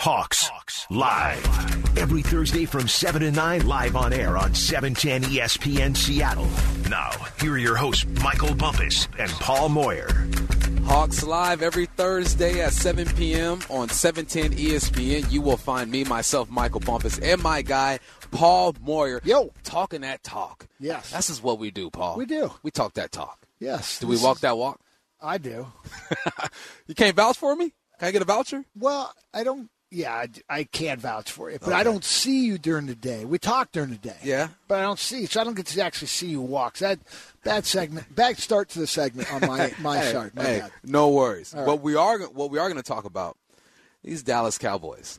Hawks, Hawks live every Thursday from 7 to 9 live on air on 710 ESPN Seattle. Now, here are your hosts Michael Bumpus and Paul Moyer. Hawks live every Thursday at 7 p.m. on 710 ESPN. You will find me, myself, Michael Bumpus, and my guy Paul Moyer. Yo, talking that talk. Yes, this is what we do, Paul. We do. We talk that talk. Yes. Do we walk is, that walk? I do. you can't vouch for me. Can I get a voucher? Well, I don't yeah, I, I can't vouch for you, but okay. I don't see you during the day. We talk during the day. Yeah, but I don't see, you, so I don't get to actually see you walk. So that bad segment, bad start to the segment on my my hey, chart. My hey, no worries. Right. What we are what we are going to talk about these Dallas Cowboys.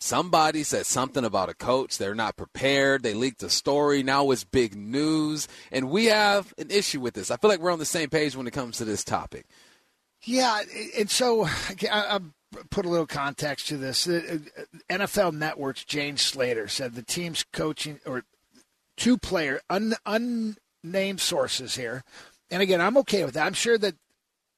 Somebody said something about a coach. They're not prepared. They leaked a story. Now it's big news, and we have an issue with this. I feel like we're on the same page when it comes to this topic. Yeah, and so I'm put a little context to this. Uh, NFL Network's Jane Slater said the team's coaching or two player un, unnamed sources here, and again, I'm okay with that. I'm sure that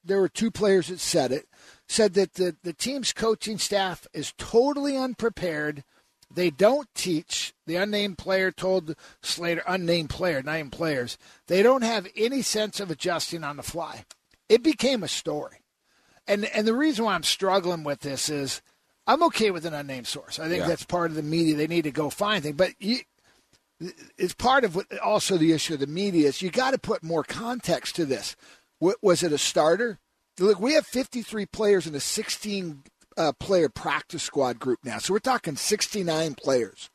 there were two players that said it. Said that the, the team's coaching staff is totally unprepared. They don't teach. The unnamed player told Slater, unnamed player, named players, they don't have any sense of adjusting on the fly. It became a story and and the reason why I'm struggling with this is I'm okay with an unnamed source. I think yeah. that's part of the media. They need to go find things, but you, it's part of what, also the issue of the media is you got to put more context to this. Was it a starter? Look, we have 53 players in a 16 uh, player practice squad group now, so we're talking 69 players.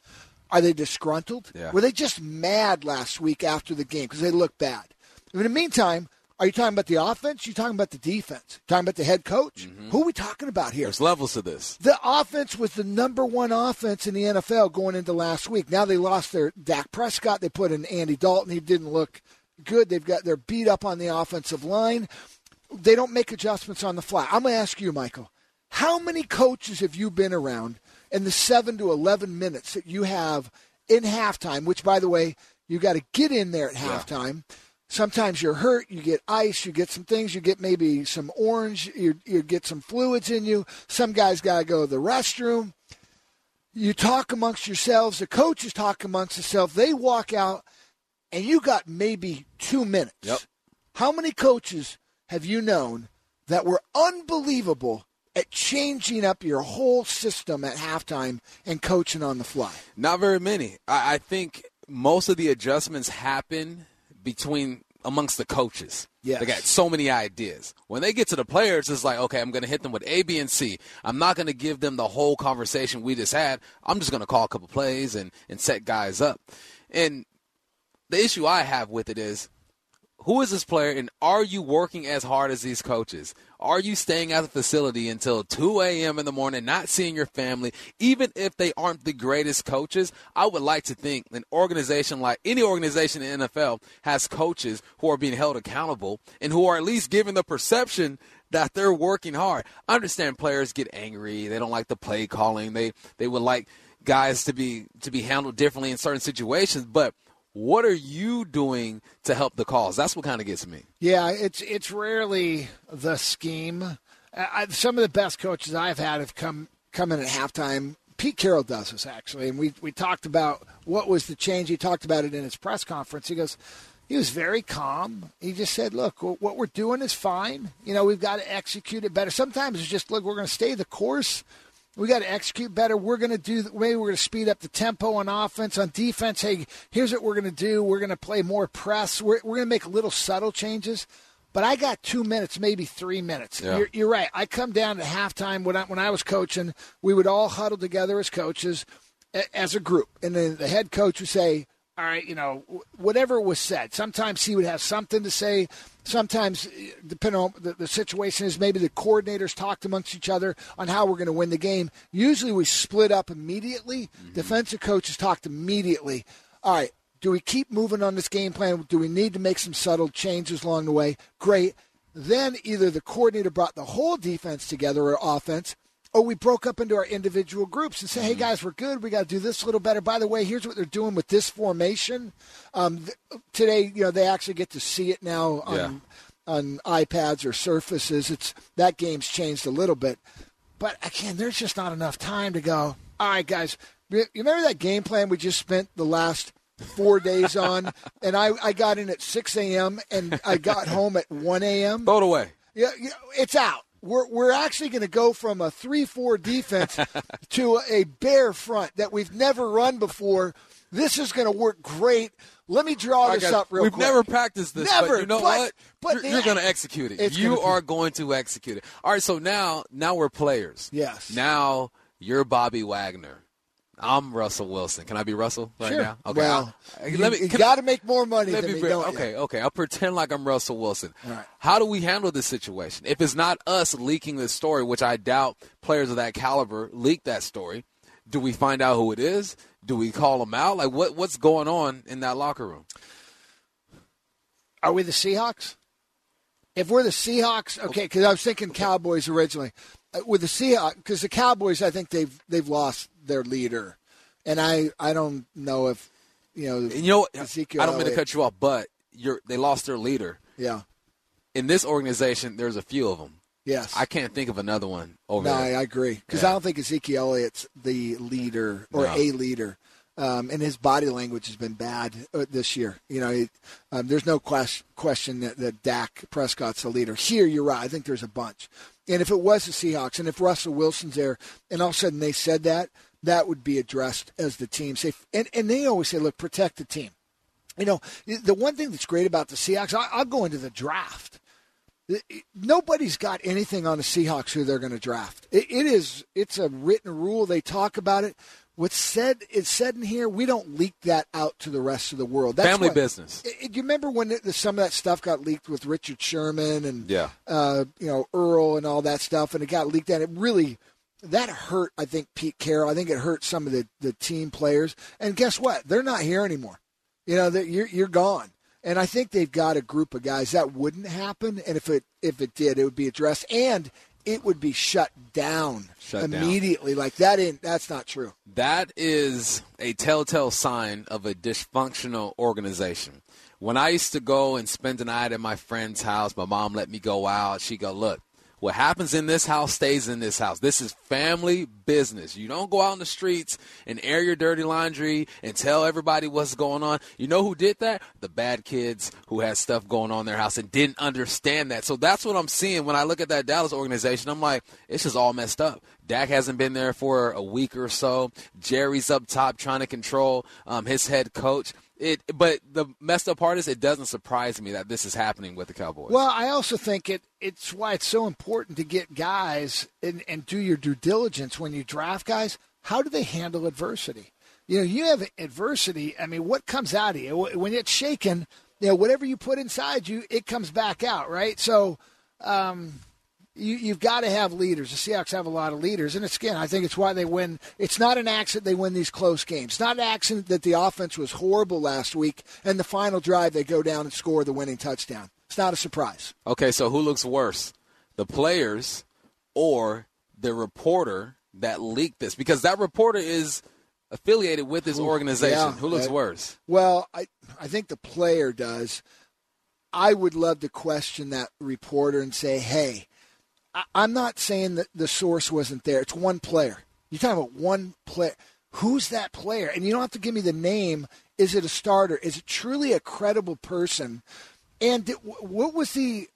Are they disgruntled? Yeah. Were they just mad last week after the game because they look bad? In the meantime, are you talking about the offense? You talking about the defense? Talking about the head coach? Mm-hmm. Who are we talking about here? There's levels to this. The offense was the number one offense in the NFL going into last week. Now they lost their Dak Prescott. They put in Andy Dalton. He didn't look good. They've got they're beat up on the offensive line. They don't make adjustments on the fly. I'm going to ask you, Michael. How many coaches have you been around in the seven to eleven minutes that you have in halftime? Which, by the way, you got to get in there at halftime. Sometimes you're hurt, you get ice, you get some things, you get maybe some orange, you, you get some fluids in you. Some guys got to go to the restroom. You talk amongst yourselves, the coaches talk amongst themselves. They walk out, and you got maybe two minutes. Yep. How many coaches have you known that were unbelievable at changing up your whole system at halftime and coaching on the fly? Not very many. I, I think most of the adjustments happen between amongst the coaches. Yes. They got so many ideas. When they get to the players, it's like, okay, I'm going to hit them with A, B, and C. I'm not going to give them the whole conversation we just had. I'm just going to call a couple plays and, and set guys up. And the issue I have with it is who is this player and are you working as hard as these coaches? Are you staying at the facility until 2 a.m. in the morning, not seeing your family, even if they aren't the greatest coaches? I would like to think an organization like any organization in the NFL has coaches who are being held accountable and who are at least given the perception that they're working hard. I understand players get angry, they don't like the play calling, they they would like guys to be to be handled differently in certain situations, but what are you doing to help the cause? That's what kind of gets me. Yeah, it's it's rarely the scheme. I, some of the best coaches I've had have come come in at halftime. Pete Carroll does this actually, and we we talked about what was the change. He talked about it in his press conference. He goes, he was very calm. He just said, "Look, what we're doing is fine. You know, we've got to execute it better. Sometimes it's just look, we're going to stay the course." We got to execute better. We're going to do, maybe we're going to speed up the tempo on offense. On defense, hey, here's what we're going to do. We're going to play more press. We're, we're going to make little subtle changes. But I got two minutes, maybe three minutes. Yeah. You're, you're, right. I come down at halftime when I, when I was coaching. We would all huddle together as coaches, as a group, and then the head coach would say, all right, you know, whatever was said. Sometimes he would have something to say. Sometimes, depending on the, the situation, is maybe the coordinators talked amongst each other on how we're going to win the game. Usually, we split up immediately. Mm-hmm. Defensive coaches talked immediately. All right, do we keep moving on this game plan? Do we need to make some subtle changes along the way? Great. Then either the coordinator brought the whole defense together or offense or we broke up into our individual groups and say, hey, mm-hmm. guys, we're good. We got to do this a little better. By the way, here's what they're doing with this formation. Um, th- today, you know, they actually get to see it now on, yeah. on iPads or surfaces. It's That game's changed a little bit. But again, there's just not enough time to go. All right, guys. You remember that game plan we just spent the last four days on? and I, I got in at 6 a.m. and I got home at 1 a.m. Throw it away. Yeah, yeah, it's out. We're, we're actually going to go from a 3 4 defense to a bare front that we've never run before. This is going to work great. Let me draw this guys, up real quick. We've never practiced this, Never, but you know but- what? but you're you're going to execute it. You gonna be- are going to execute it. All right, so now now we're players. Yes. Now you're Bobby Wagner. I'm Russell Wilson. Can I be Russell right Sure. now? Okay. Well, I- you, let me- you got to make more money than me be- don't you? okay, okay. I'll pretend like I'm Russell Wilson. Right. How do we handle this situation? If it's not us leaking this story, which I doubt players of that caliber leak that story, do we find out who it is? Do we call them out? Like what what's going on in that locker room? Are we the Seahawks? If we're the Seahawks, okay, because I was thinking Cowboys originally. Uh, With the Seahawks, because the Cowboys, I think they've they've lost their leader, and I I don't know if you know. And you know? Ezekiel I don't mean to cut you off, but you're they lost their leader. Yeah. In this organization, there's a few of them. Yes. I can't think of another one over no, I, there. I agree because Yeah. I don't think Ezekiel Elliott's the leader or No. a leader. Um, and his body language has been bad uh, this year. You know, it, um, there's no question, question that, that Dak Prescott's the leader. Here, you're right. I think there's a bunch. And if it was the Seahawks, and if Russell Wilson's there, and all of a sudden they said that, that would be addressed as the team. Say, and, and they always say, look, protect the team. You know, the one thing that's great about the Seahawks, I, I'll go into the draft nobody's got anything on the Seahawks who they're going to draft. It, it is it's a written rule. They talk about it. What's said is said in here. We don't leak that out to the rest of the world. That's Family what- business. Do you remember when it, some of that stuff got leaked with Richard Sherman and Yeah. uh, you know Earl and all that stuff, and it got leaked out. It really that hurt. I think Pete Carroll. I think it hurt some of the the team players. And guess what? They're not here anymore. You know, that you're you're gone. And I think they've got a group of guys that wouldn't happen, and if it if it did, it would be addressed, and it would be shut down Shut down. immediately. Like that ain't that's not true. That is a telltale sign of a dysfunctional organization. When I used to go and spend the night at my friend's house, my mom let me go out. She go, look, what happens in this house stays in this house. This is family business. You don't go out in the streets and air your dirty laundry and tell everybody what's going on. You know who did that? The bad kids who had stuff going on in their house and didn't understand that. So that's what I'm seeing when I look at that Dallas organization. I'm like, it's just all messed up. Dak hasn't been there for a week or so. Jerry's up top trying to control um, his head coach. It, but the messed up part is it doesn't surprise me that this is happening with the Cowboys. Well, I also think it it's why it's so important to get guys and, and do your due diligence when you draft guys. How do they handle adversity? You know, you have adversity. I mean, what comes out of you when it's shaken? You know, whatever you put inside you, it comes back out, right? So, um, you, you've got to have leaders. The Seahawks have a lot of leaders, and it's again, I think it's why they win. It's not an accident they win these close games. It's not an accident that the offense was horrible last week, and the final drive they go down and score the winning touchdown. It's not a surprise. Okay, so who looks worse, the players or the reporter that leaked this? Because that reporter is affiliated with this organization. yeah, who looks that- worse? Well, I I think the player does. I would love to question that reporter and say, "Hey, I'm not saying that the source wasn't there. It's one player. You're talking about one player. Who's that player? And you don't have to give me the name. Is it a starter? Is it truly a credible person? And what was the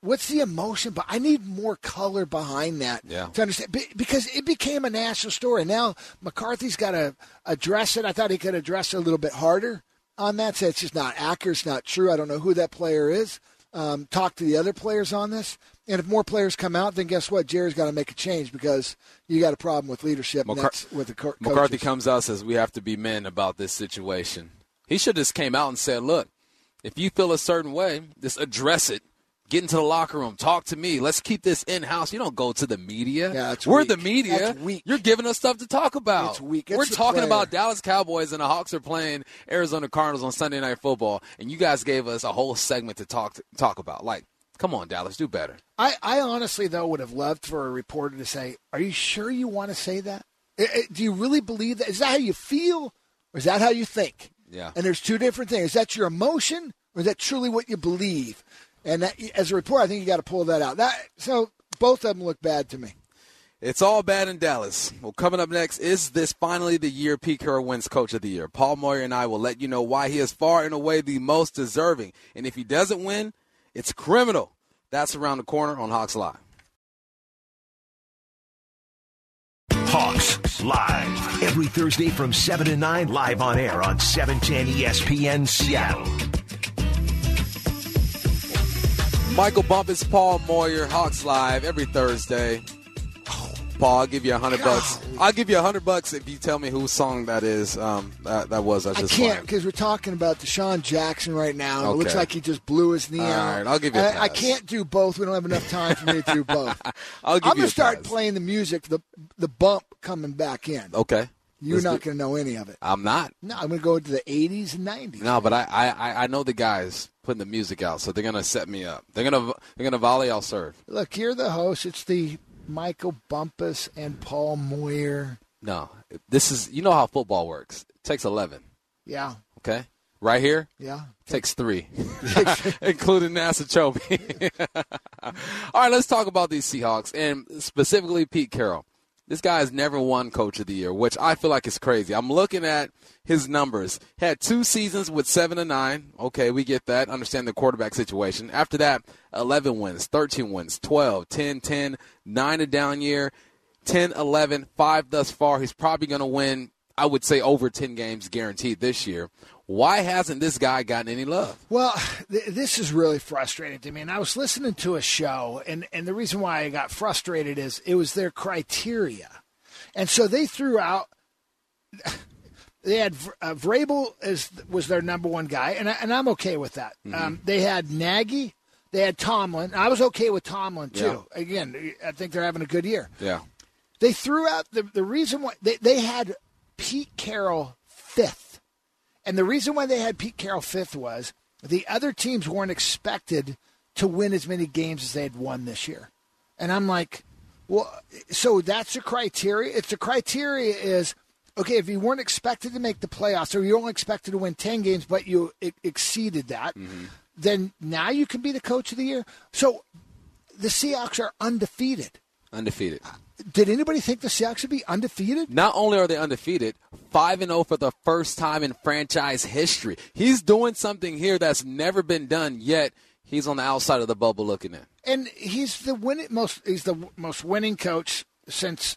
what's the emotion? But I need more color behind that Yeah. to understand because it became a national story. Now McCarthy's got to address it. I thought he could address it a little bit harder on that. Say it's just not accurate. It's not true. I don't know who that player is. Um, talk to the other players on this. And if more players come out, then guess what? Jerry's got to make a change because you got a problem with leadership. and McCar- that's with the co- McCarthy coaches. comes out says we have to be men about this situation. He should have just came out and said, "Look, if you feel a certain way, just address it. Get into the locker room. Talk to me. Let's keep this in house. You don't go to the media. Yeah, We're weak. the media. You're giving us stuff to talk about. It's weak. It's We're talking player. about Dallas Cowboys and the Hawks are playing Arizona Cardinals on Sunday Night Football, and you guys gave us a whole segment to talk talk about. Like, come on, Dallas, do better. I, I honestly, though, would have loved for a reporter to say, Are you sure you want to say that? Do you really believe that? Is that how you feel? Or is that how you think? Yeah. And there's two different things. Is that your emotion or is that truly what you believe? And that, as a reporter, I think you got to pull that out. That So both of them look bad to me. It's all bad in Dallas. Well, coming up next, is this finally the year Pete Carroll wins Coach of the Year? Paul Moyer and I will let you know why he is far and away the most deserving. And if he doesn't win, it's criminal. That's around the corner on Hawks Live. Hawks Live. Every Thursday from 7 to 9, live on air on 710 ESPN Seattle. Michael Bumpus, Paul Moyer, Hawks Live every Thursday. Paul, I'll give you a hundred bucks. I'll give you a hundred bucks if you tell me whose song that is. Um, that, that was. I, I just can't because we're talking about DeSean Jackson right now. and It looks like he just blew his knee All out. right, I'll give you a I, I can't do both. We don't have enough time for me to do both. I'll give I'm you gonna start pass. playing the music, the the bump coming back in. Okay. You're Let's not going to know any of it. I'm not. No, I'm going to go to the 80s and 90s. No, but I, I, I- I know the guys putting the music out, so they're gonna set me up. They're gonna they're gonna volley. I'll serve. Look, you're the host. It's the Michael Bumpus and Paul Moyer. No, this is you know how football works. It takes eleven. Yeah, Okay, right here yeah. takes three, including NASA Chobe. All right, let's talk about these Seahawks and specifically Pete Carroll. This guy has never won Coach of the Year, which I feel like is crazy. I'm looking at his numbers. Had two seasons with seven and nine. Okay, we get that. Understand the quarterback situation. After that, 11 wins, 13 wins, 12, 10, 10, 9 a down year, 10, 11, 5 thus far. He's probably going to win, I would say, over 10 games guaranteed this year. Why hasn't this guy gotten any love? Well, th- this is really frustrating to me. And I was listening to a show, and, and the reason why I got frustrated is it was their criteria. And so they threw out. They had uh, Vrabel as was their number one guy, and I, and I'm okay with that. Um, they had Nagy, they had Tomlin. I was okay with Tomlin too. Again, I think they're having a good year. Yeah. They threw out the the reason why they, they had Pete Carroll fifth, and the reason why they had Pete Carroll fifth was the other teams weren't expected to win as many games as they had won this year, and I'm like, well, so that's the criteria. It's the criteria is okay if you weren't expected to make the playoffs or you only expected to win ten games, but you e- exceeded that, mm-hmm. then now you can be the coach of the year. So the Seahawks are undefeated. Undefeated. Did anybody think the Seahawks would be undefeated? Not only are they undefeated, 5 and 0 for the first time in franchise history. He's doing something here that's never been done yet. He's on the outside of the bubble looking in. And he's the winning most. He's the most winning coach since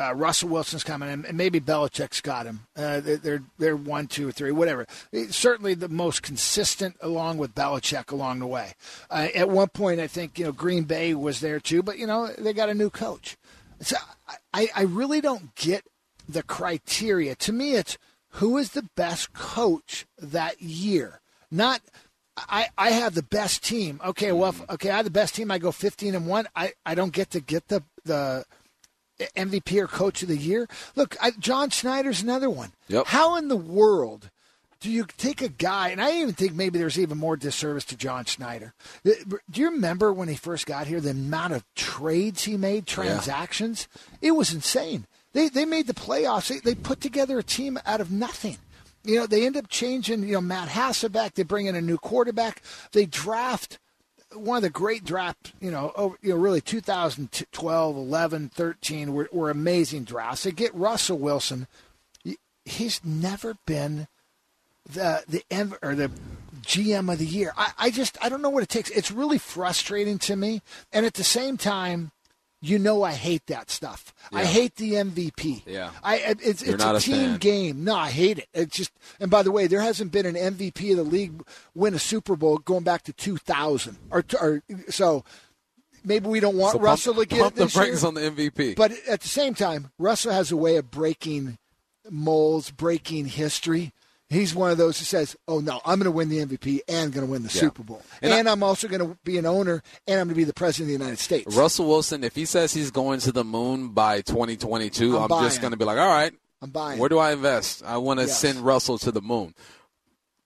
uh, Russell Wilson's coming in, and maybe Belichick's got him. Uh, they're, they're one, two, three, whatever. Certainly the most consistent, along with Belichick along the way. Uh, at one point, I think you know Green Bay was there too, but you know they got a new coach. So I, I really don't get the criteria. To me, it's who is the best coach that year, not. I, I have the best team. Okay, well, if, okay, I have the best team. I go fifteen and one. I, I don't get to get the the MVP or Coach of the Year. Look, I, John Schneider's another one. Yep. How in the world do you take a guy? And I even think maybe there's even more disservice to John Schneider. Uh, Do you remember when he first got here? The amount of trades he made, transactions. It was insane. They they made the playoffs. They, they put together a team out of nothing. You know, they end up changing. You know, Matt Hasselbeck. They bring in a new quarterback. They draft one of the great drafts, you know, over, you know, really 2012, 11, 13 were, were amazing drafts. They get Russell Wilson. He's never been the the M or the GM of the year. I, I just I don't know what it takes. It's really frustrating to me, and at the same time, you know, I hate that stuff. I hate the MVP. Yeah. I it's You're it's a a team fan. game. No, I hate it. It's just and by the way, there hasn't been an MVP of the league win a Super Bowl going back to 2000 or, or so. Maybe we don't want So pump- Russell to get pump the brakes year. on the MVP. But at the same time, Russell has a way of breaking molds, breaking history. He's one of those who says, "Oh no, I'm going to win the MVP and going to win the Yeah. Super Bowl, And and, I- am also going to be an owner and I'm going to be the president of the United States." Russell Wilson, if he says he's going to the moon by 2022, I'm I'm, just going to be like, all right, I'm buying. where do I invest? I want to Yes. send Russell to the moon.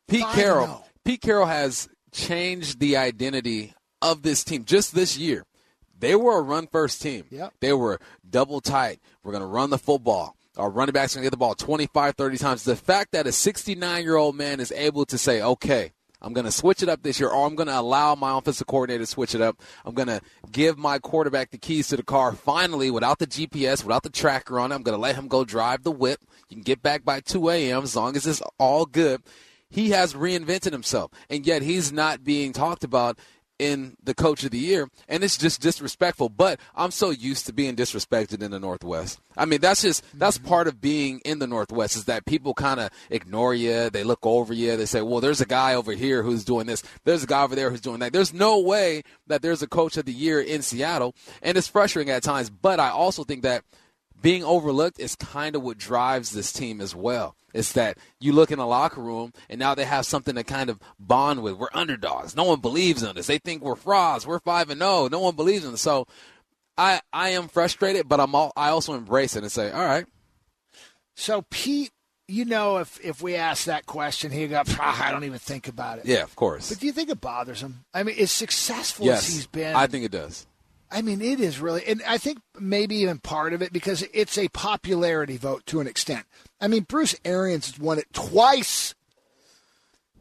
Pete I Carroll. know. Pete Carroll has changed the identity of this team just this year. They were a run first team. Yep. They were double tight. We're going to run the football. Our running backs going to get the ball 25, 30 times. The fact that a 69 year old man is able to say, okay, I'm going to switch it up this year, or I'm going to allow my offensive coordinator to switch it up. I'm going to give my quarterback the keys to the car finally without the GPS, without the tracker on it. I'm going to let him go drive the whip. You can get back by 2 a.m. as long as it's all good. He has reinvented himself, and yet he's not being talked about in the coach of the year, and it's just disrespectful. But I'm so used to being disrespected in the Northwest. I mean, that's just that's mm-hmm. part of being in the Northwest is that people kind of ignore you, they look over you, they say, "Well, there's a guy over here who's doing this, there's a guy over there who's doing that." There's no way that there's a coach of the year in Seattle, and it's frustrating at times. But I also think that being overlooked is kind of what drives this team as well. It's that you look in the locker room and now they have something to kind of bond with. We're underdogs. No one believes in us. They think we're frauds. We're five and zero. Oh. No one believes in us. So I I am frustrated, but I'm all, I also embrace it and say, all right. So Pete, you know, if if we ask that question, he go, ah, I don't even think about it. Yeah, of course. But do you think it bothers him? I mean, as successful yes, as he's been, I think it does. I mean, it is really, and I think maybe even part of it because it's a popularity vote to an extent. I mean, Bruce Arians has won it twice.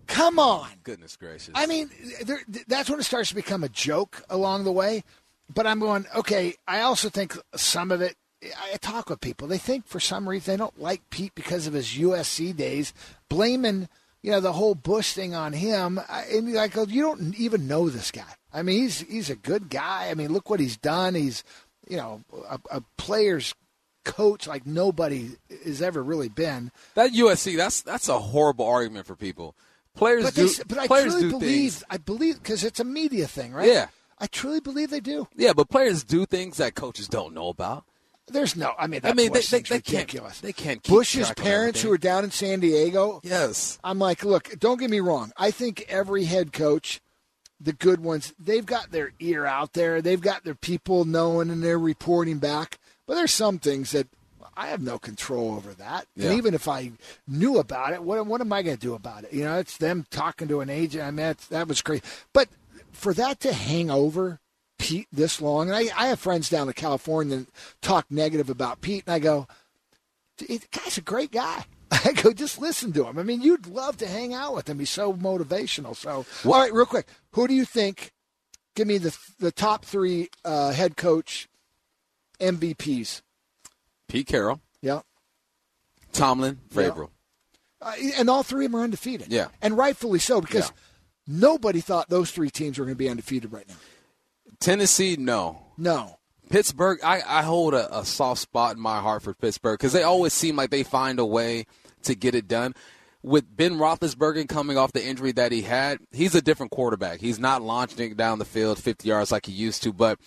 Come on. Goodness gracious. I mean, there, that's when it starts to become a joke along the way. But I'm going, okay, I also think some of it, I talk with people. They think for some reason they don't like Pete because of his USC days, blaming, you know, the whole Bush thing on him. And I go, you don't even know this guy. I mean, he's he's a good guy. I mean, look what he's done. He's, you know, a, a player's coach like nobody has ever really been. That USC, that's that's a horrible argument for people. Players but do, they, but I players truly do believe. things. I believe because it's a media thing, right? Yeah. I truly believe they do. Yeah, but players do things that coaches don't know about. There's no. I mean, I mean, they, they, they ridiculous. Can't, they can't. Bush's parents, who are down in San Diego. Yes. I'm like, look, don't get me wrong. I think every head coach the good ones, they've got their ear out there. They've got their people knowing and they're reporting back. But there's some things that I have no control over that. Yeah. And even if I knew about it, what, what am I going to do about it? You know, it's them talking to an agent. I mean, that was great. But for that to hang over Pete this long, and I, I have friends down in California that talk negative about Pete, and I go, the guy's a great guy. I go, just listen to him. I mean, you'd love to hang out with him. He's so motivational. So, all right, real quick, who do you think? Give me the the top three uh, head coach MVPs. Pete Carroll. Yeah. Tomlin, Vrabel. Yeah. Uh, and all three of them are undefeated. Yeah. And rightfully so because yeah. nobody thought those three teams were going to be undefeated right now. Tennessee, no. No. Pittsburgh, I, I hold a, a, soft spot in my heart for Pittsburgh because they always seem like they find a way to get it done. With Ben Roethlisberger coming off the injury that he had, he's a different quarterback. He's not launching down the field 50 yards like he used to, but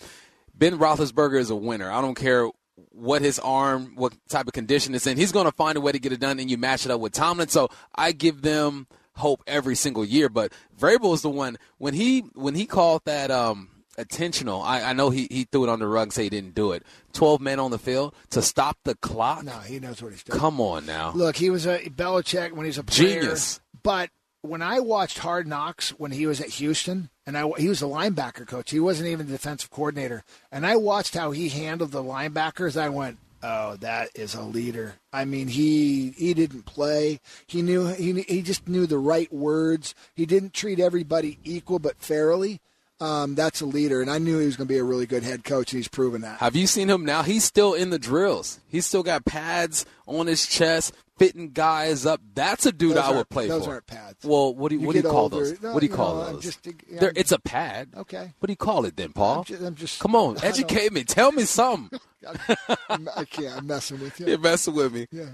Ben Roethlisberger is a winner. I don't care what his arm, what type of condition it's in. He's going to find a way to get it done, and you match it up with Tomlin. So I give them hope every single year. But Vrabel is the one when he when he called that um, intentional. I, I know he, he threw it on the rug and say he didn't do it. 12 men on the field to stop the clock? No, he knows what he's doing. Come on now. Look, he was a Belichick when he's a player. Genius. But when I watched Hard Knocks when he was at Houston, and I, he was a linebacker coach, he wasn't even the defensive coordinator, and I watched how he handled the linebackers, I went, oh, that is a leader. I mean, he he didn't play. He knew he he just knew the right words. He didn't treat everybody equal but fairly um, that's a leader. And I knew he was going to be a really good head coach, and he's proven that. Have you seen him now? He's still in the drills. He's still got pads on his chest, fitting guys up. That's a dude those I would play those for. Those aren't pads. Well, what do you, you what do you call older. those? No, what do you, call those? Just, it's a pad. Okay. What do you call it then, Paul? I'm just, I'm just Come on, educate me. Tell me something. I can't. I'm messing with you. You're messing with me. Yeah.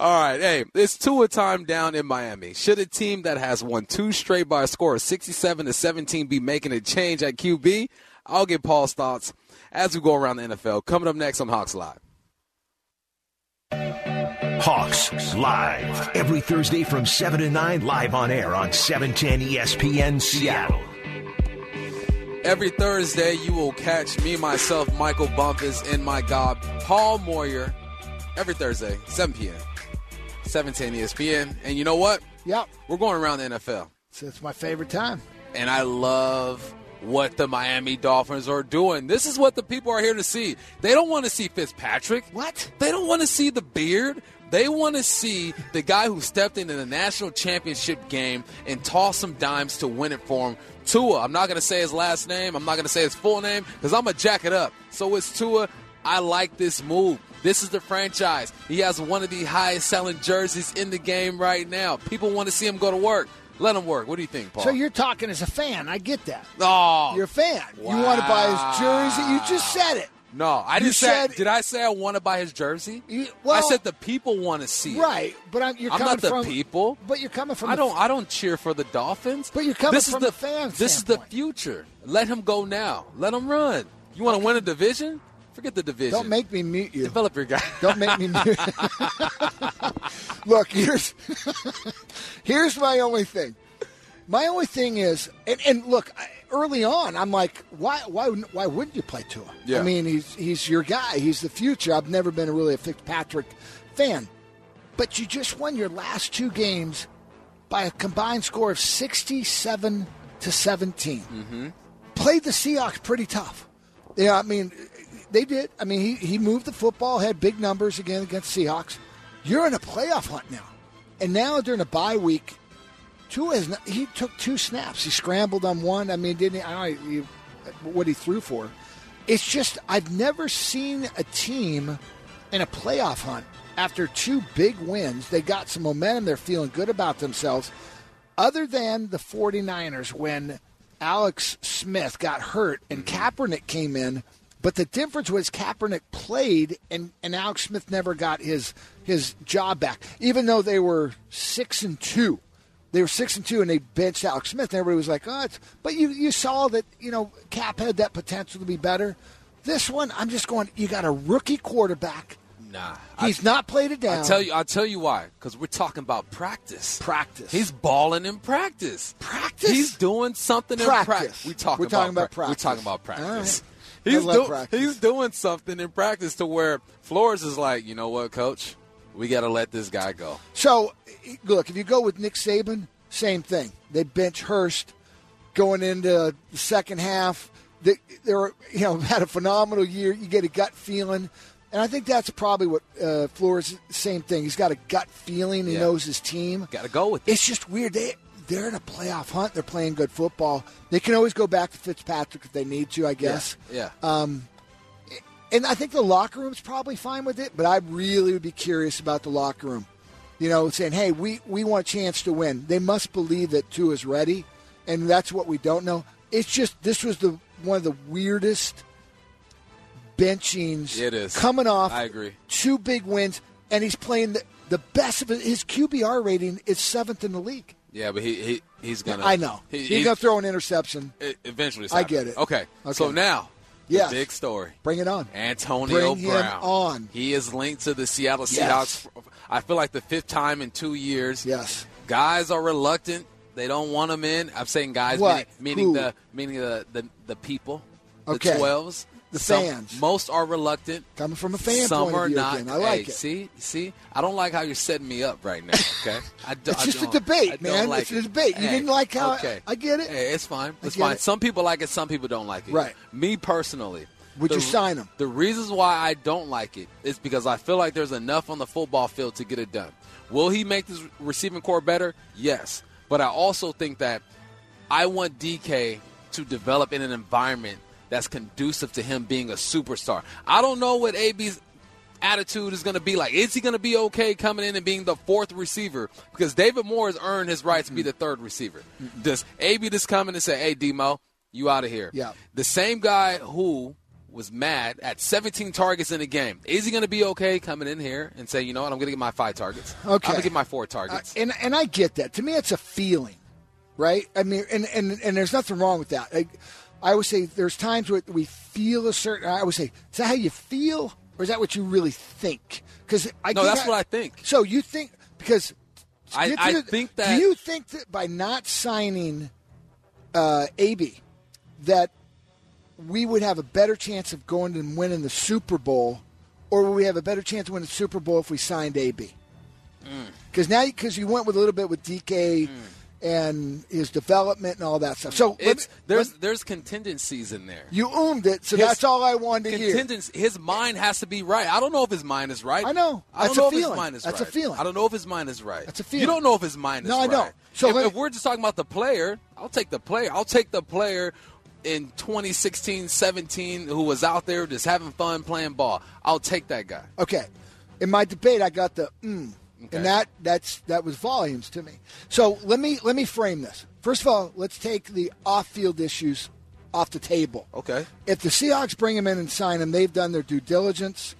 All right, hey, it's Tua time down in Miami. Should a team that has won two straight by a score of 67 to 17 be making a change at QB? I'll get Paul's thoughts as we go around the NFL. Coming up next on Hawks Live. Hawks Live. Every Thursday from 7 to 9, live on air on 710 ESPN Seattle. Every Thursday, you will catch me, myself, Michael Bumpus, and my God, Paul Moyer. Every Thursday, 7 p.m. 710 ESPN. And you know what? Yep. We're going around the NFL. So it's my favorite time. And I love what the Miami Dolphins are doing. This is what the people are here to see. They don't want to see Fitzpatrick. What? They don't want to see the beard. They want to see the guy who stepped into the national championship game and tossed some dimes to win it for him. Tua. I'm not going to say his last name. I'm not going to say his full name because I'm going to jack it up. So it's Tua. I like this move. This is the franchise. He has one of the highest selling jerseys in the game right now. People want to see him go to work. Let him work. What do you think, Paul? So you're talking as a fan. I get that. oh, You're a fan. You want to buy his jersey. You just said it. no. I just said- Did I say I want to buy his jersey? You- I said the people want to see it. Right, but I'm, you're I'm coming not the from people. But you're coming from. I don't. I don't cheer for the Dolphins. But you're coming this from is a the fans. This is the future. Let him go now. Let him run. You want to win a division? Forget the division. Don't make me mute you. develop your guy. Don't make me mute. Look, here's here's my only thing. My only thing is, and, and look, early on, I'm like, why, why, wouldn't- why wouldn't you play Tua? Yeah. I mean, he's he's your guy. He's the future. I've never been really a Fitzpatrick fan, but you just won your last two games by a combined score of 67 to 17. Mm-hmm. Played the Seahawks pretty tough. Yeah, I mean, they did. I mean, he, he moved the football, had big numbers again against Seahawks. You're in a playoff hunt now. And now during a bye week, Tua has not, he took two snaps. He scrambled on one. I mean, didn't he? I don't know he- what he threw for. It's just I've never seen a team in a playoff hunt after two big wins. They got some momentum. They're feeling good about themselves. Other than the 49ers when Alex Smith got hurt and mm-hmm. Kaepernick came in, but the difference was Kaepernick played and, and Alex Smith never got his his job back, even though they were six and two. They were six and two, and they benched Alex Smith, and everybody was like, "Oh," it's, but you you saw that you know Cap had that potential to be better. This one, I'm just going. You got a rookie quarterback. Nah. He's not played it down. I'll tell you. I'll tell you why. Because we're talking about practice. Practice. He's balling in practice. Practice? He's doing something in Practice. practice. We talking We're talking about, about pra- practice. We're talking about All practice. He's. He's doing something in practice to where Flores is like, you know what, Coach, we got to let this guy go. So, look, if you go with Nick Saban, same thing. They bench Hurts going into the second half. They, they were, you know, had a phenomenal year. You get a gut feeling. And I think that's probably what uh, Flores, same thing. He's got a gut feeling. He Yeah. knows his team. Got to go with it. It's just weird. They, they're in a playoff hunt. They're playing good football. They can always go back to Fitzpatrick if they need to, I guess. Yeah. Um, and I think the locker room's probably fine with it, but I really would be curious about the locker room. You know, saying, hey, we, we want a chance to win. They must believe that Tua is ready, and that's what we don't know. It's just this was the one of the weirdest benchings It is. coming off I agree. two big wins, and he's playing the, the best of it. His QBR rating is seventh in the league. Yeah, but he, he he's gonna. I know. He, he's he's going to throw an interception. eventually. I get it. Okay. Okay. So now, Yes. big story. Bring it on. Antonio Bring Brown. on. He is linked to the Seattle Yes. Seahawks. I feel like the fifth time in two years. Yes. Guys are reluctant. They don't want him in. I'm saying guys, What? meaning, meaning the meaning the the, the people, Okay. the twelves, The Some- fans. Most are reluctant. Coming from a fan Some point of are view not. again. I like Hey, it. See, see, I don't like how you're setting me up right now. Okay, I do, It's just a debate, I man. Like It's a debate. You Hey, didn't like how- Okay, I get it. Hey, it's fine. It's fine. it. Some people like it. Some people don't like it. Right. Me personally. Would the- you sign him? The reasons why I don't like it is because I feel like there's enough on the football field to get it done. Will he make this receiving corps better? Yes. But I also think that I want DK to develop in an environment that's conducive to him being a superstar. I don't know what AB's attitude is going to be like. Is he going to be okay coming in and being the fourth receiver? Because David Moore has earned his right to be the third receiver. Does AB just come in and say, hey, Demo, you out of here? Yeah. The same guy who was mad at 17 targets in a game. Is he going to be okay coming in here and say, you know what, I'm going to get my five targets. Okay. I'm going to get my four Uh, targets. and and I get that. To me, it's a feeling, right? I mean, and and, and there's nothing wrong with that. I, I always say there's times where we feel a certain. I always say, is that how you feel, or is that what you really think? Because I No, that's what I think. So you think because I- I to- think that- Do you think that by not signing uh, AB, that we would have a better chance of going and winning the Super Bowl, or would we have a better chance of winning the Super Bowl if we signed AB? Mm. Because now, because you went with a little bit with DK and his development and all that stuff. So it's, me, there's there's contingencies in there. You oomed it, so his, that's all I wanted to hear. His mind has to be right. I don't know if his mind is right. I know. I don't that's know if feeling. his mind is that's right. a feeling. I don't know if his mind is right. That's a feeling. You don't know if his mind is no, right. No, I don't. So if, let, if we're just talking about the player, I'll take the player. I'll take the player in 2016 17 who was out there just having fun playing ball. I'll take that guy. Okay. In my debate, I got the mm, okay. and that that's that was volumes to me. So let me let me frame this. First of all, let's take the off-field issues off the table. Okay. If the Seahawks bring him in and sign him, they've done their due diligence.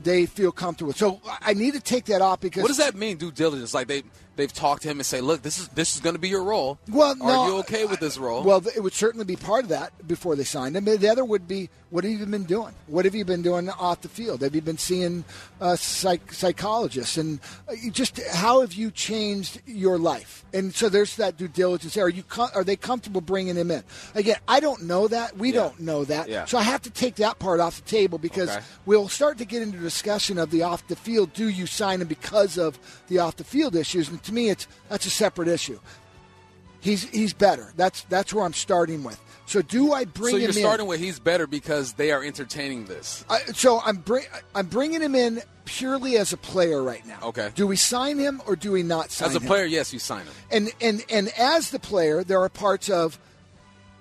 They feel comfortable. So I need to take that off because what does that mean? Due diligence, like they they've talked to him and say, "Look, this is this is going to be your role. Well, are no, you okay with this role?" Well, it would certainly be part of that before they signed him. The other would be, what have you been doing? What have you been doing off the field? Have you been seeing uh, psych- psychologists? And uh, just how have you changed your life? And so there's that due diligence there. Are you com- are they comfortable bringing him in? Again, I don't know that. We yeah. don't know that. Yeah. So I have to take that part off the table because okay. we'll start to get into discussion of the off the field. Do you sign him because of the off the field issues? And to me, it's that's a separate issue. He's he's better. That's that's where I'm starting with. So do I bring so him you're in? starting with he's better because they are entertaining this. I, so I'm bring I'm bringing him in purely as a player right now. Okay. Do we sign him or do we not sign him? As a him? player, yes, you sign him. And and and as the player, there are parts of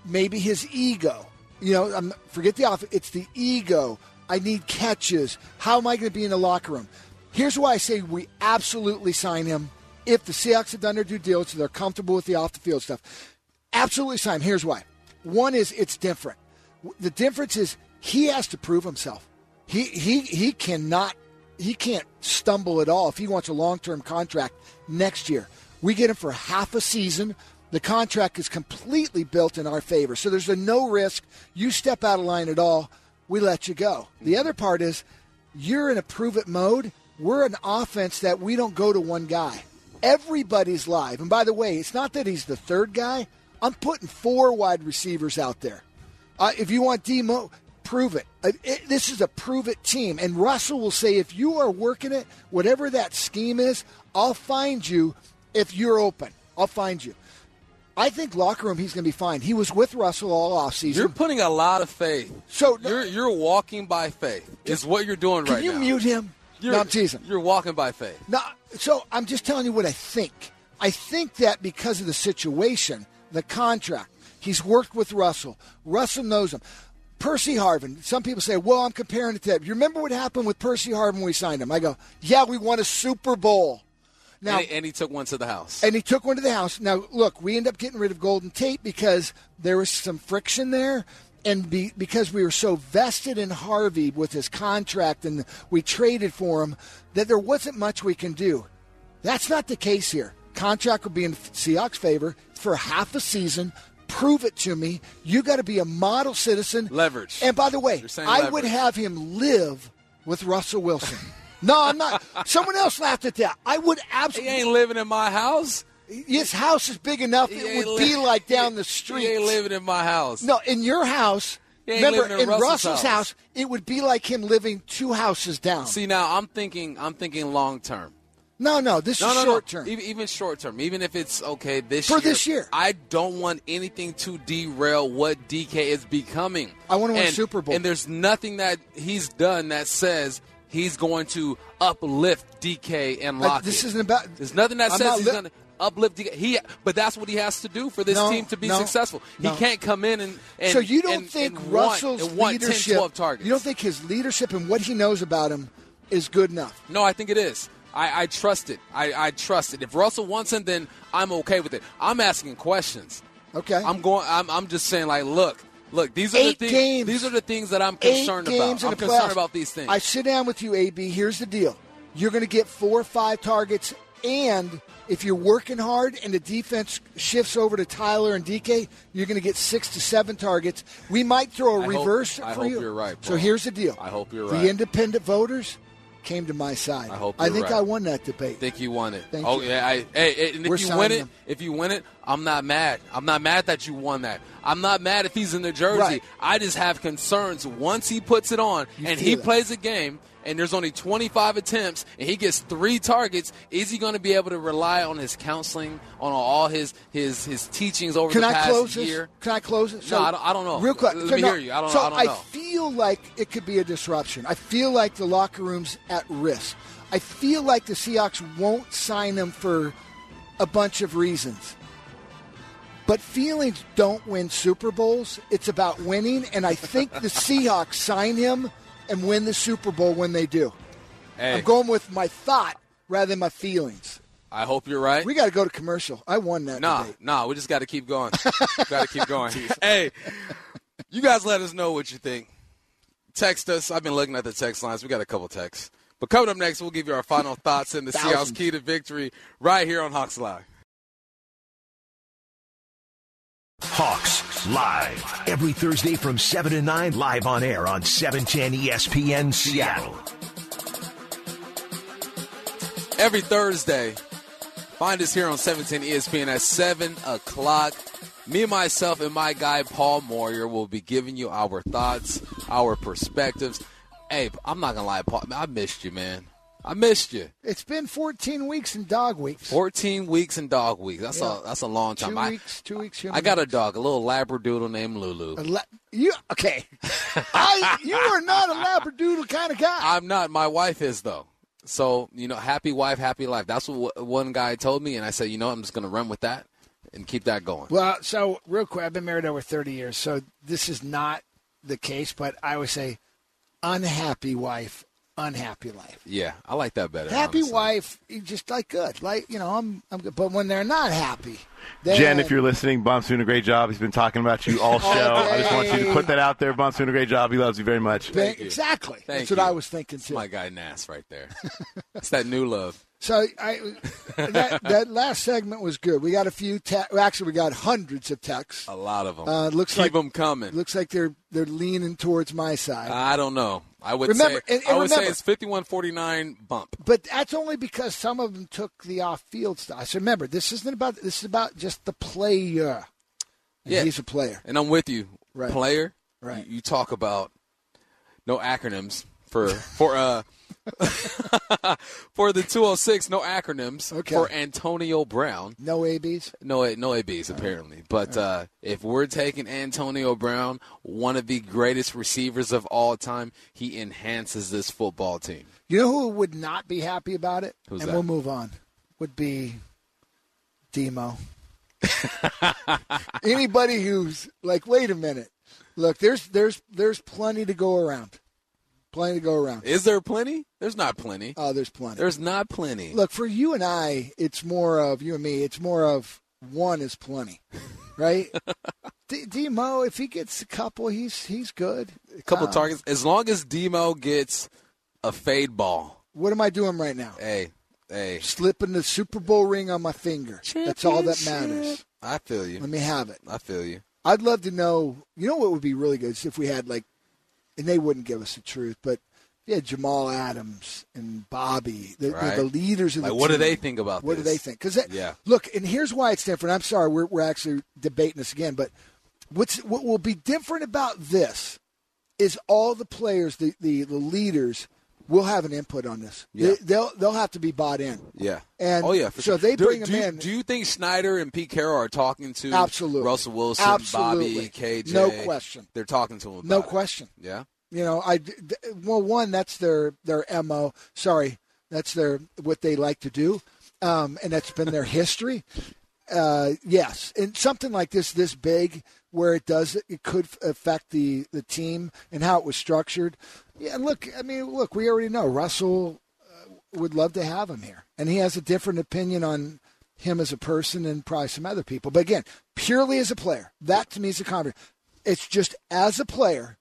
maybe his ego. You know, I'm, forget the off. It's the ego. I need catches. How am I going to be in the locker room? Here's why I say we absolutely sign him if the Seahawks have done their due diligence, they're comfortable with the off the field stuff. Absolutely sign. Here's why. One is it's different. The difference is he has to prove himself. He he he cannot he can't stumble at all if he wants a long term contract next year. We get him for half a season. The contract is completely built in our favor. So there's a no risk. You step out of line at all, we let you go. The other part is you're in a prove it mode. We're an offense that we don't go to one guy. Everybody's live. And by the way, it's not that he's the third guy. I'm putting four wide receivers out there. Uh, if you want Demo, prove it. Uh, it. This is a prove it team. And Russell will say, if you are working it, whatever that scheme is, I'll find you if you're open. I'll find you. I think locker room he's going to be fine. He was with Russell all offseason. You're putting a lot of faith. So you're you're walking by faith. Is what you're doing right now. can you mute him? You're, no, I'm teasing. You're walking by faith. No, so I'm just telling you what I think. I think that because of the situation, the contract, he's worked with Russell. Russell knows him. Percy Harvin. Some people say, "Well, I'm comparing it to that." You remember what happened with Percy Harvin when we signed him? I go, "Yeah, we won a Super Bowl." Now, and he, and he, took one to the house. And he took one to the house. Now, look, we end up getting rid of Golden Tate because there was some friction there. And be, because we were so vested in Harvin with his contract and we traded for him, that there wasn't much we can do. That's not the case here. Contract will be in Seahawks' favor for half a season. Prove it to me. You got to be a model citizen. Leverage. And by the way, I leverage. would have him live with Russell Wilson. No, I'm not. Someone else laughed at that. I would absolutely. He ain't living in my house. His house is big enough; He it would li- be like down the street. He ain't living in my house. No, in your house. Remember, in in Russell's house. house, it would be like him living two houses down. See now, I'm thinking. I'm thinking long term. no, no, this No, is no, short no. term. Even, even short term. Even if it's okay this For year. this year. I don't want anything to derail what DK is becoming. I wanna win a And- Super Bowl. And there's nothing that he's done that says he's going to uplift DK and Uh, lock this isn't about. There's nothing that says he's going to uplift DK. He, but that's what he has to do for this No, team to be no, successful. no. He can't come in and, and so you don't and- think and Russell's and want leadership? 12 targets? You don't think his leadership and what he knows about him is good enough? No, I think it is. I, I trust it. I, I trust it. If Russell wants him, then I'm okay with it. I'm asking questions. Okay. I'm going. I'm, I'm just saying, like, look, look. These are Eight the things. games. These are the things that I'm concerned about. I'm concerned playoffs. about these things. I sit down with you, AB. Here's the deal: you're going to get four or five targets, and if you're working hard and the defense shifts over to Tyler and DK, you're going to get six to seven targets. We might throw a I hope- reverse I hope you. you're right, So here's the deal: I hope you're right. the independent voters came to my side. I hope I think right. I won that debate. I think you won it. Thank oh you. yeah. I, hey, and if We're you win it, him. if you win it, I'm not mad. I'm not mad that you won that. I'm not mad if he's in the jersey. Right. I just have concerns once he puts it on You and he it. plays a game and there's only 25 attempts and he gets three targets, is he going to be able to rely on his counseling, on all his his his teachings over Can the I past close year? this? Can I close it? No, I don't- I don't know. Real quick, Let so me no, hear you. I don't- so I don't know. feel like it could be a disruption. I feel like the locker room's at risk. I feel like the Seahawks won't sign him for a bunch of reasons. But feelings don't win Super Bowls. It's about winning, and I think the Seahawks sign him and win the Super Bowl when they do. Hey, I'm going with my thought rather than my feelings. I hope you're right. We got to go to commercial. I won that. Nah, debate. nah, we just got to keep going. got to keep going. hey, you guys let us know what you think. Text us. I've been looking at the text lines. We got a couple texts. But coming up next, we'll give you our final thoughts and the Seahawks key to victory right here on Hawks Live. Hawks Live. Every Thursday from 7 to 9, live on air on E 710 ESPN Seattle. Every Thursday, find us here on 710 ESPN at 7 o'clock. Me, myself, and my guy, Paul Moyer, will be giving you our thoughts, our perspectives. Hey, I'm not going to lie, Paul. I missed you, man. I missed you. It's been 14 weeks in dog weeks. 14 weeks and dog weeks. That's Yeah. a that's a long time. Two I, weeks, two weeks. I got a dog, a little labradoodle named Lulu. A la- you okay? I you are not a labradoodle kind of guy. I'm not. My wife is though. So you know, happy wife, happy life. That's what one guy told me, and I said, you know, I'm just going to run with that and keep that going. well, so real quick, I've been married over 30 years, so this is not the case. But I would say, unhappy wife, unhappy life. Yeah, I like that better. Happy honestly. wife, you just like good, like you know, I'm I'm good. But when they're not happy, then, Jen, if you're listening, Bump's doing a great job. He's been talking about you all show. I just want you to put that out there. Bump's doing a great job. He loves you very much. Thank you. exactly, Thank that's what. I was thinking It's too. my guy Nass right there. it's that new love. So I, that, that last segment was good. We got a few. Te- well, actually, we got hundreds of texts. A lot of them. Uh, looks keep like- them coming. Looks like they're they're leaning towards my side. I don't know. I would Remember- say and- and I would say it's 51-49 bump. but that's only because some of them took the off-field stuff. So remember, this isn't about this is about just the player. And Yeah. he's a player. And I'm with you. Right. Player. Right. You, you talk about no acronyms for for uh for the 206 no acronyms Okay. for Antonio Brown. No abs. No no ABs apparently. But uh, if we're taking Antonio Brown, one of the greatest receivers of all time, he enhances this football team. You know who would not be happy about it? Who's and that? we'll move on. Would be Demo. Anybody who's like, wait a minute, look, there's there's there's plenty to go around. Plenty to go around. Is there plenty? There's not plenty. Oh, there's plenty. There's not plenty. Look, for you and I, it's more of you and me. It's more of one is plenty, right? D- Demo, if he gets a couple, he's he's good. a couple Uh, targets. As long as Demo gets a fade ball. What am I doing right now? Hey, hey. Slipping the Super Bowl ring on my finger. That's all that matters. I feel you. Let me have it. I feel you. I'd love to know. You know what would be really good is if we had like, and they wouldn't give us the truth, but yeah, Jamal Adams and Bobby, the, the- Right. the, leaders of Like, the what do they think about What do they think? Because Yeah. look, and here's why it's different. I'm sorry, we're we're actually debating this again, but what's what will be different about this is all the players, the the, the leaders. Will have an input on this. Yeah. They, they'll they'll have to be bought in. Yeah. And oh yeah. For so sure. they Do- bring do, him you- in. Do you think Schneider and Pete Carroll are talking to Absolutely. Russell Wilson, Absolutely. Bobby, KJ? No question. They're talking to him. About No it. question. Yeah. You know, I well, one that's their their mo. Sorry, that's their what they like to do, um, and that's been their history. Uh, yes, and something like this, this big, where it does, it could affect the the team and how it was structured. Yeah, look, I mean, look, we already know Russell uh, would love to have him here, and he has a different opinion on him as a person and probably some other people. But again, purely as a player, that to me is a conversation. It's just as a player,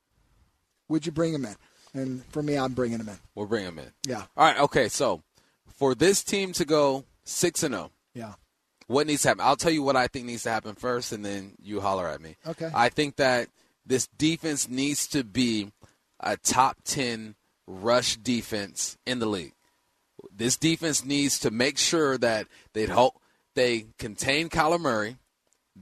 would you bring him in? And for me, I'm bringing him in. We'll bring him in. Yeah, All right. Okay. So for this team to go six and zero, yeah. what needs to happen? I'll tell you what I think needs to happen first, and then you holler at me. Okay. I think that this defense needs to be a top ten rush defense in the league. This defense needs to make sure that they help they contain Kyler Murray,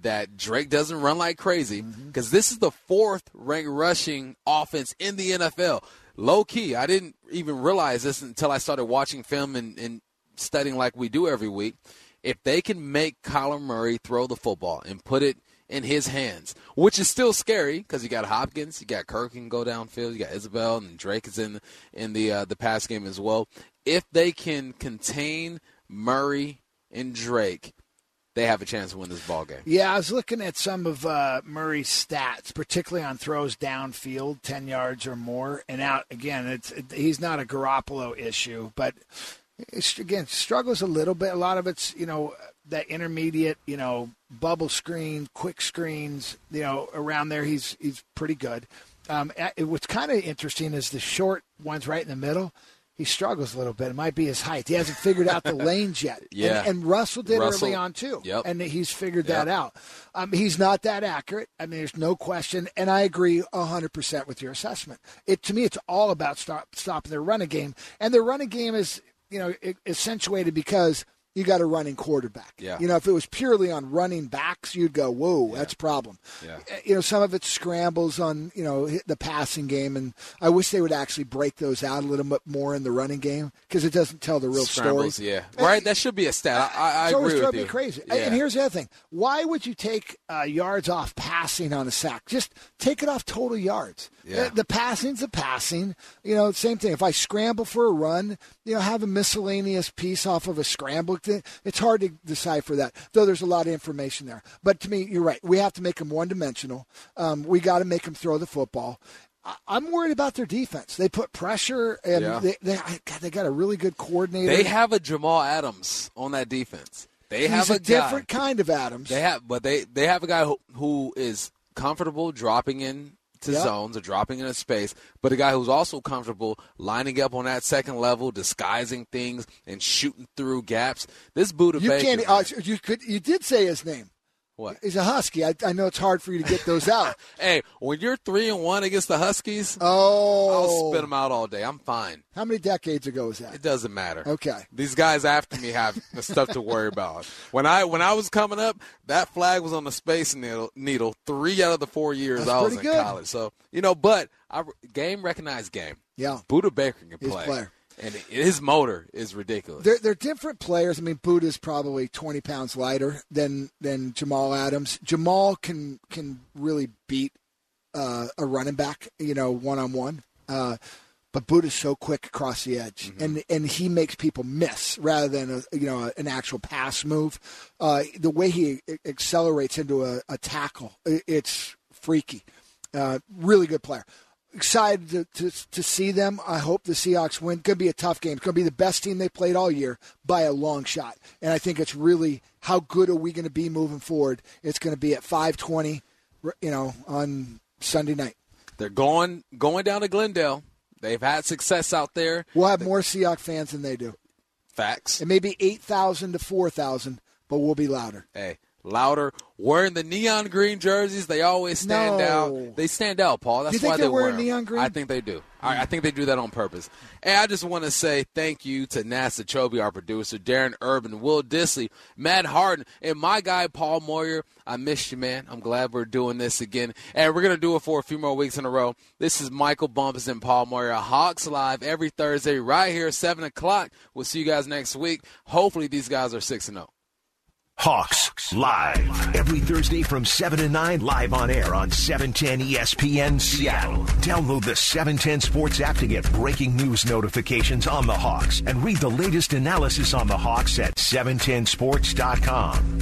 that Drake doesn't run like crazy, mm-hmm. because this is the fourth ranked rushing offense in the NFL. low key, I didn't even realize this until I started watching film and, and studying like we do every week. If they can make Kyler Murray throw the football and put it in his hands, which is still scary because you got Hopkins, you got Kirk can go downfield, you got Isabel, and Drake is in in the uh, the pass game as well. If they can contain Murray and Drake, they have a chance to win this ball game. Yeah, I was looking at some of uh, Murray's stats, particularly on throws downfield, ten yards or more, and out again. It's it, he's not a Garoppolo issue, but again struggles a little bit. A lot of it's you know that intermediate, you know, bubble screen, quick screens, you know, around there. He's he's pretty good. Um, what's kind of interesting is the short ones right in the middle he struggles a little bit. It might be his height. He hasn't figured out the lanes yet. yeah. And, and Russell did Russell, early on, too. Yep. And he's figured yep. that out. Um, he's not that accurate. I mean, there's no question. And I agree 100% with your assessment. It To me, it's all about stop, stopping their running game. And their running game is, you know, accentuated because – you got a running quarterback. Yeah. You know, if it was purely on running backs, you'd go, whoa, yeah. that's a problem. Yeah. You know, some of it scrambles on, you know, the passing game. And I wish they would actually break those out a little bit more in the running game because it doesn't tell the real Scrambles, story. Yeah. Right. That should be a stat. I, I so agree with me crazy. Yeah. And here's the other thing. Why would you take uh, yards off passing on a sack? Just take it off total yards. Yeah. The, the passing's a passing. You know, same thing. If I scramble for a run, you know, have a miscellaneous piece off of a scramble. It's hard to decipher that, though there's a lot of information there. But to me, you're right. We have to make them one dimensional. Um, we got to make them throw the football. I'm worried about their defense. They put pressure, and yeah. they, they, God, they got a really good coordinator. They have a Jamal Adams on that defense. They He's have a, a, different guy. kind of Adams. They have, but they they have a guy who, who is comfortable dropping in to Yep. zones or dropping into space, but a guy who's also comfortable lining up on that second level, disguising things and shooting through gaps. This Buda you Baker, can't. Uh, you could. You did say his name. What? He's a husky. I, I know it's hard for you to get those out. Hey, when you're three and one against the Huskies, Oh, I'll spit them out all day. I'm fine. How many decades ago was that? It doesn't matter. Okay. These guys after me have the stuff to worry about. When I when I was coming up, that flag was on the space needle. needle three out of the four years That's I was in good. college. So you know, but I, game recognized game. Yeah. Budda Baker can He's a play, player. And his motor is ridiculous. They're, they're different players. I mean, Budda's probably 20 pounds lighter than than Jamal Adams. Jamal can can really beat uh, a running back, you know, one on one. But Budda's so quick across the edge, and and he makes people miss rather than a you know an actual pass move. Uh, the way he accelerates into a, a tackle, it's freaky. Uh, really good player. Excited to, to, to see them. I hope the Seahawks win. It's Going to be a tough game. It's going to be the best team they played all year by a long shot. And I think it's really how good are we going to be moving forward. It's going to be at 5:20, you know, on Sunday night. They're going going down to Glendale. They've had success out there. We'll have more Seahawks fans than they do. Facts. It may be 8,000 to 4,000, but we'll be louder. Hey, louder. Wearing the neon green jerseys, they always stand No. out. They stand out, Paul. That's why they wear neon green? I think they do. I, I think they do that on purpose. And I just want to say thank you to NASA Chobe, our producer, Darren Urban, Will Disley, Matt Harden, and my guy Paul Moyer. I missed you, man. I'm glad we're doing this again, and we're gonna do it for a few more weeks in a row. This is Michael Bumpus and Paul Moyer, Hawks Live every Thursday right here, seven o'clock. We'll see you guys next week. Hopefully, these guys are six and oh. zero. Hawks live every Thursday from 7 to 9 live on air on E 710 ESPN Seattle. Download the 710 Sports app to get breaking news notifications on the Hawks and read the latest analysis on the Hawks at 710sports.com.